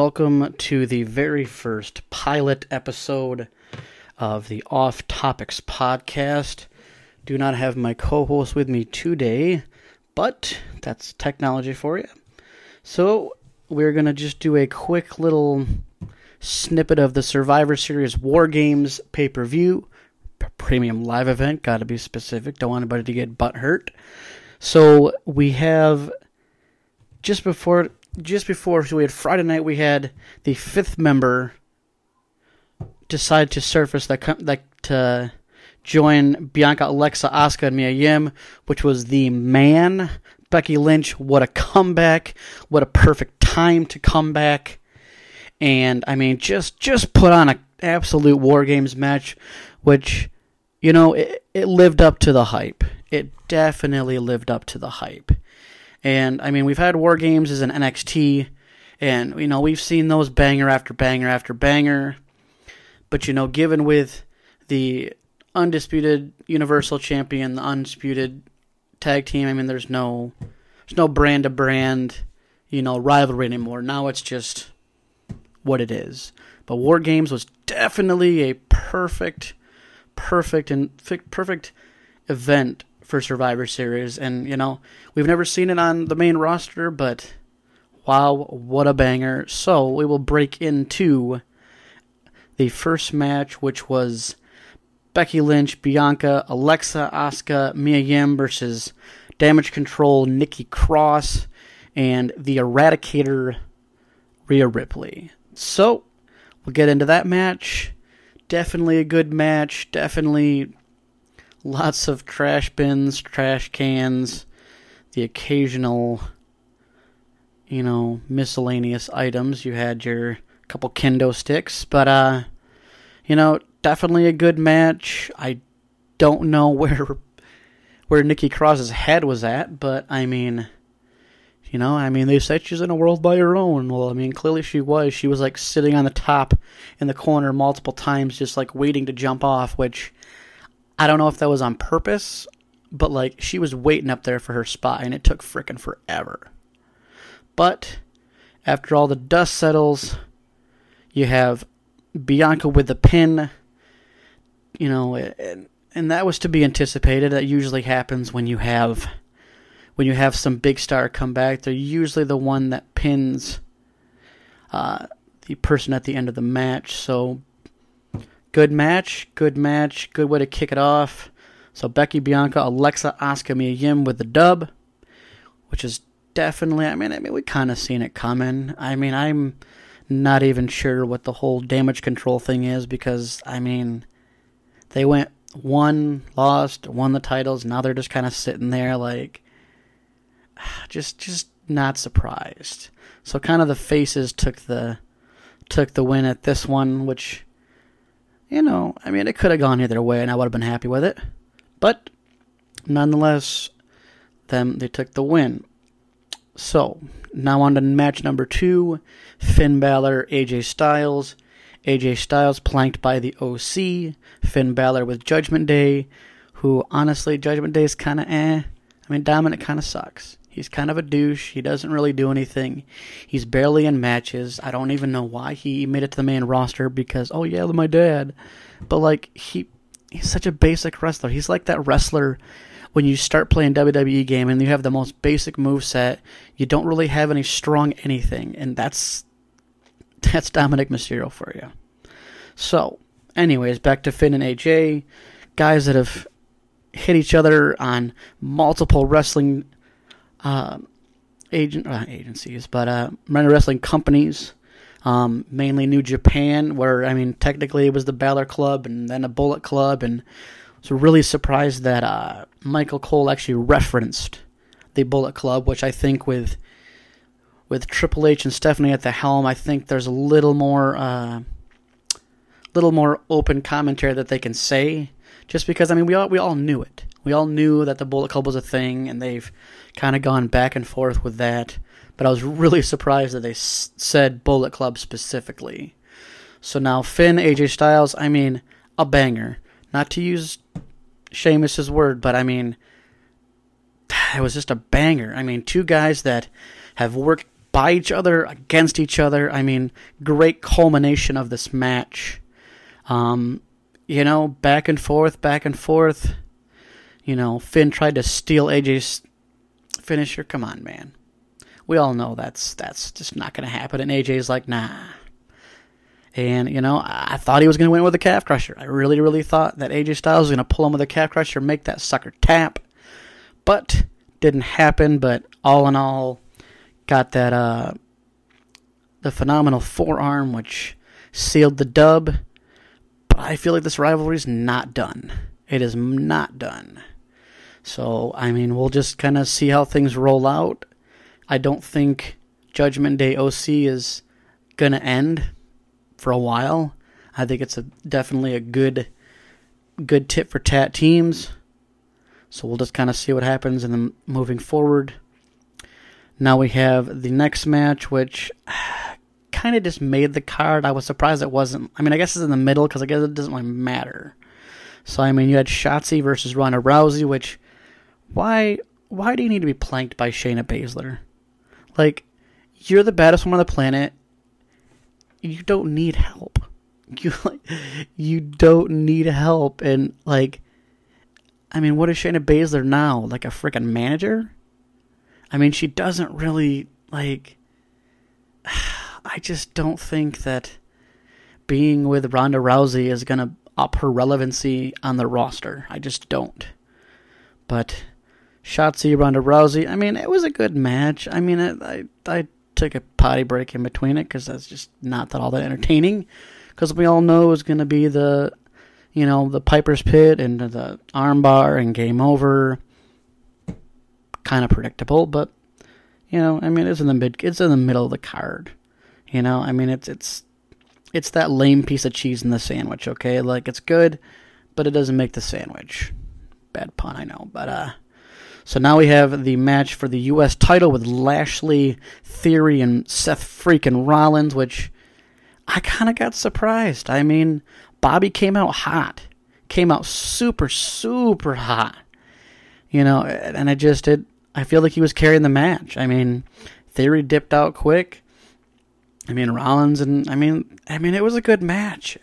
Welcome to the very first pilot episode of the Off Topics podcast. Do not have my co host with me today, but that's technology for you. So, we're going to just do a quick little snippet of the Survivor Series War Games pay per view, premium live event. Got to be specific. Don't want anybody to get butt hurt. So, we have just before just before so we had Friday night we had the fifth member decide to surface that that to join Bianca, Alexa, Asuka, and Mia Yim, which was the man Becky Lynch. What a comeback! What a perfect time to come back! And I mean, just just put on an absolute War Games match, which you know it, it lived up to the hype. It definitely lived up to the hype. And I mean, we've had War Games as an NXT, and you know we've seen those banger after banger after banger. But you know, given with the undisputed Universal Champion, the undisputed tag team, I mean, there's no there's no brand to brand, you know, rivalry anymore. Now it's just what it is. But War Games was definitely a perfect, perfect and perfect event for Survivor Series, and you know we've never seen it on the main roster, but wow, what a banger! So we will break into the first match, which was Becky Lynch, Bianca, Alexa, Asuka, Mia Yim versus Damage Control, Nikki Cross, and the Eradicator, Rhea Ripley. So we'll get into that match. Definitely a good match. Definitely lots of trash bins, trash cans, the occasional, you know, miscellaneous items. You had your couple kendo sticks, but uh, you know, definitely a good match. I don't know where where Nikki Cross's head was at, but I mean, you know, I mean, they said she's in a world by her own. Well, I mean, clearly she was. She was like sitting on the top in the corner multiple times, just like waiting to jump off, which I don't know if that was on purpose, but like she was waiting up there for her spot and it took frickin' forever. But after all the dust settles, you have Bianca with the pin, you know, and, and that was to be anticipated. That usually happens when you have when you have some big star come back. They're usually the one that pins uh, the person at the end of the match. So Good match, good match, good way to kick it off. So Becky Bianca, Alexa, Asuka, Mia Yim with the dub, which is definitely. I mean, I mean, we kind of seen it coming. I mean, I'm not even sure what the whole damage control thing is because I mean, they went one, lost, won the titles. Now they're just kind of sitting there like, just, just not surprised. So kind of the faces took the took the win at this one, which you know, I mean, it could have gone either way, and I would have been happy with it. But nonetheless, them they took the win. So now on to match number two: Finn Balor, AJ Styles. AJ Styles planked by the OC. Finn Balor with Judgment Day, who honestly, Judgment Day is kind of eh. I mean, Dominik kind of sucks. He's kind of a douche. He doesn't really do anything. He's barely in matches. I don't even know why he made it to the main roster because oh yeah, my dad. But like he he's such a basic wrestler. He's like that wrestler when you start playing WWE game and you have the most basic move set, you don't really have any strong anything, and that's that's Dominik Mysterio for you. So, anyways, back to Finn and AJ, guys that have hit each other on multiple wrestling uh, agent uh, agencies, but uh, wrestling companies. Um, mainly New Japan, where I mean, technically it was the Balor Club and then a Bullet Club, and so really surprised that uh, Michael Cole actually referenced the Bullet Club, which I think with with Triple H and Stephanie at the helm, I think there's a little more uh, little more open commentary that they can say. Just because I mean, we all we all knew it. We all knew that the Bullet Club was a thing, and they've kind of gone back and forth with that. But I was really surprised that they s- said Bullet Club specifically. So now Finn, AJ Styles, I mean, a banger. Not to use Sheamus's word, but I mean, it was just a banger. I mean, two guys that have worked by each other, against each other. I mean, great culmination of this match. Um, you know, back and forth, back and forth. You know, Finn tried to steal AJ's finisher. Come on, man. We all know that's that's just not going to happen. And AJ's like, nah. And, you know, I thought he was going to win with a calf crusher. I really, really thought that AJ Styles was going to pull him with a calf crusher, make that sucker tap. But didn't happen. But all in all, got that, uh, the phenomenal forearm, which sealed the dub. But I feel like this rivalry is not done. It is not done. So, I mean, we'll just kind of see how things roll out. I don't think Judgment Day OC is going to end for a while. I think it's a definitely a good good tip for tat teams. So we'll just kind of see what happens in the moving forward. Now we have the next match, which kind of just made the card. I was surprised it wasn't. I mean, I guess it's in the middle because I guess it doesn't really matter. So I mean, you had Shotzi versus Ronda Rousey, which why why do you need to be planked by Shayna Baszler? Like, you're the baddest woman on the planet you don't need help. You like, you don't need help, and like, I mean, what is Shayna Baszler now? Like a freaking manager? I mean, she doesn't really like. I just don't think that being with Ronda Rousey is gonna up her relevancy on the roster. I just don't. But Shotzi Ronda Rousey, I mean, it was a good match. I mean, I I, I took a potty break in between it because that's just not that all that entertaining. Because we all know it's going to be the, you know, the Piper's Pit and the armbar and game over. Kind of predictable, but you know, I mean, it's in the mid, it's in the middle of the card. You know, I mean, it's it's it's that lame piece of cheese in the sandwich. Okay, like it's good, but it doesn't make the sandwich. Bad pun, I know, but uh so now we have the match for the U.S. title with Lashley, Theory, and Seth freaking Rollins, which I kind of got surprised. I mean, Bobby came out hot, came out super, super hot. You know, and I just did. I feel like he was carrying the match. I mean, Theory dipped out quick. I mean, Rollins and I mean, I mean, it was a good match.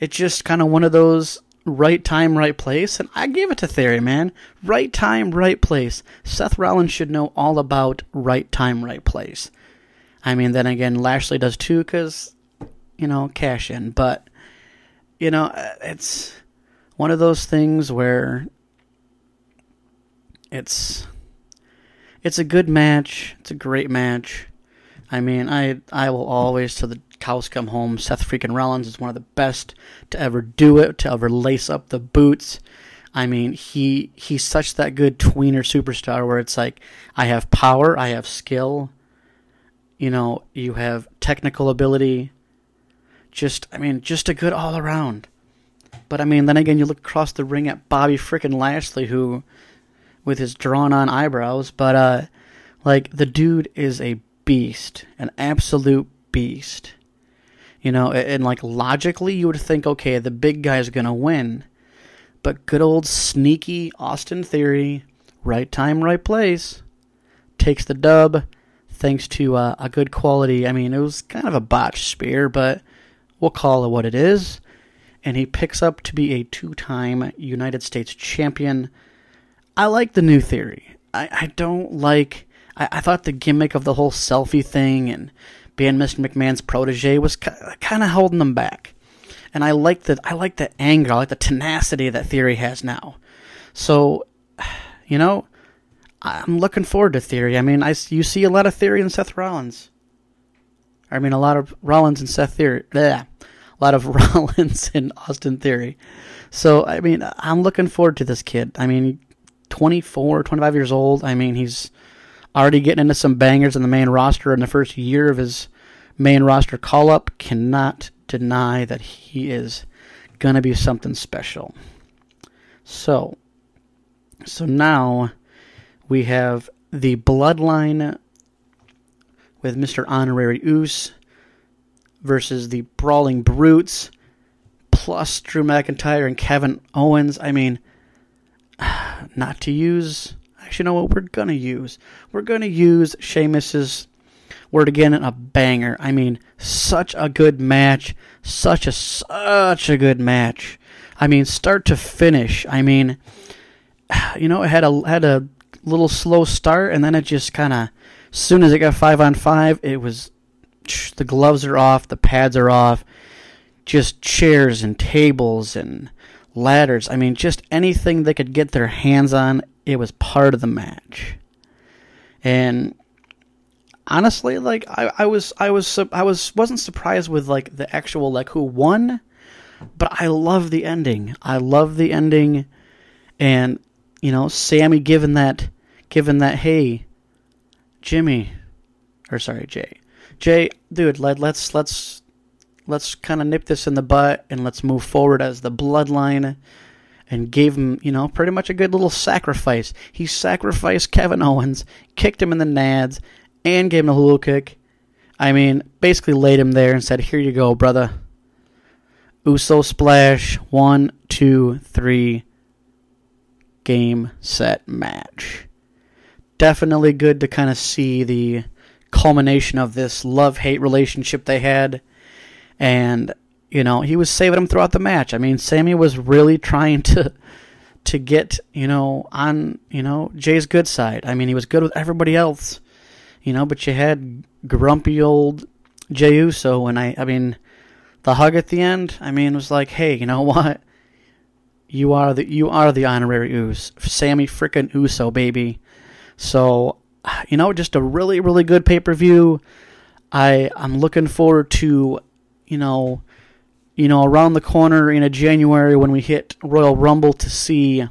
It's just kind of one of those right time, right place, and I gave it to Theory, man. Right time, right place. Seth Rollins should know all about right time, right place. I mean, then again, Lashley does too, because, you know, cash in. But, you know, uh, it's one of those things where it's it's a good match. It's a great match. I mean, I I will always to the cows come home. Seth freaking Rollins is one of the best to ever do it, to ever lace up the boots. I mean, he he's such that good tweener superstar where it's like I have power, I have skill, you know, you have technical ability. Just I mean, just a good all around. But I mean, then again, you look across the ring at Bobby freaking Lashley, who, with his drawn on eyebrows, but uh, like the dude is a beast, an absolute beast. You know, and like logically, you would think, okay, the big guy's going to win. But good old sneaky Austin Theory, right time, right place, takes the dub thanks to uh, a good quality. I mean, it was kind of a botched spear, but we'll call it what it is. And he picks up to be a two time United States champion. I like the new theory. I, I don't like. I, I thought the gimmick of the whole selfie thing and being Mr. McMahon's protege was kind of holding them back. And I like the I like the anger, I like the tenacity that Theory has now. So, you know, I'm looking forward to Theory. I mean, I you see a lot of Theory in Seth Rollins. I mean, a lot of Rollins and Seth Theory. Bleh, a lot of Rollins and Austin Theory. So, I mean, I'm looking forward to this kid. I mean, 24, 25 years old. I mean, he's already getting into some bangers in the main roster in the first year of his main roster call up. Cannot deny that he is going to be something special. So, so now we have the bloodline with Mr. Honorary Uce versus the Brawling Brutes plus Drew McIntyre and Kevin Owens. I mean, not to use you know what we're gonna use? We're gonna use Sheamus's word again, a banger. I mean, such a good match, such a such a good match. I mean, start to finish. I mean, you know, it had a had a little slow start, and then it just kind of, as soon as it got five on five, it was the gloves are off, the pads are off, just chairs and tables and ladders. I mean, just anything they could get their hands on, it was part of the match. And honestly, like I, I was, I was, I was, wasn't surprised with like the actual like who won, but I love the ending. I love the ending, and you know, Sami given that, given that, hey, Jimmy, or sorry, Jey, Jey, dude, let, let's let's let's kind of nip this in the butt and let's move forward as the bloodline and gave him, you know, pretty much a good little sacrifice. He sacrificed Kevin Owens, kicked him in the nads, and gave him a Helluva Kick. I mean, basically laid him there and said, Here you go, brother. Uso splash. One, two, three. Game, set, match. Definitely good to kind of see the culmination of this love hate relationship they had. And you know, he was saving him throughout the match. I mean, Sami was really trying to to get, you know, on, you know, Jey's good side. I mean, he was good with everybody else, you know, but you had grumpy old Jay Uso, and I, I mean, the hug at the end, I mean, was like, hey, you know what? You are the you are the honorary Uso, Sami freaking Uso, baby. So, you know, just a really really good pay per view. I I'm looking forward to, you know, you know, around the corner in a January when we hit Royal Rumble to see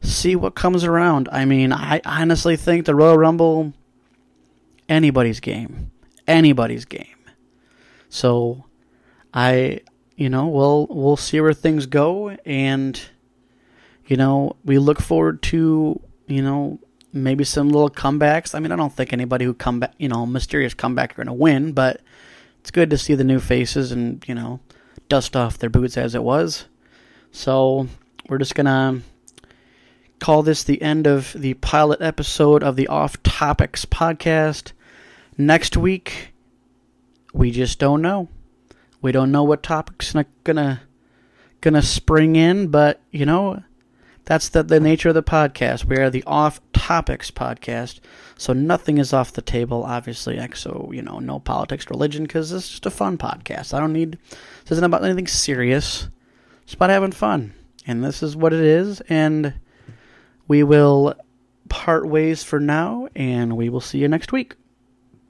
see what comes around. I mean, I honestly think the Royal Rumble anybody's game. Anybody's game. So I you know, we'll we'll see where things go and you know, we look forward to, you know, maybe some little comebacks. I mean, I don't think anybody who come back, you know, mysterious comeback are going to win, but it's good to see the new faces and, you know, dust off their boots as it was. So we're just to call this the end of the pilot episode of the Off Topics podcast. Next week, we just don't know. We don't know what topics are gonna gonna spring in, but you know, that's the, the nature of the podcast. We are the off topics podcast, so nothing is off the table. Obviously, so you know, no politics, religion, because this is just a fun podcast. I don't need. This isn't about anything serious. It's about having fun, and this is what it is. And we will part ways for now, and we will see you next week.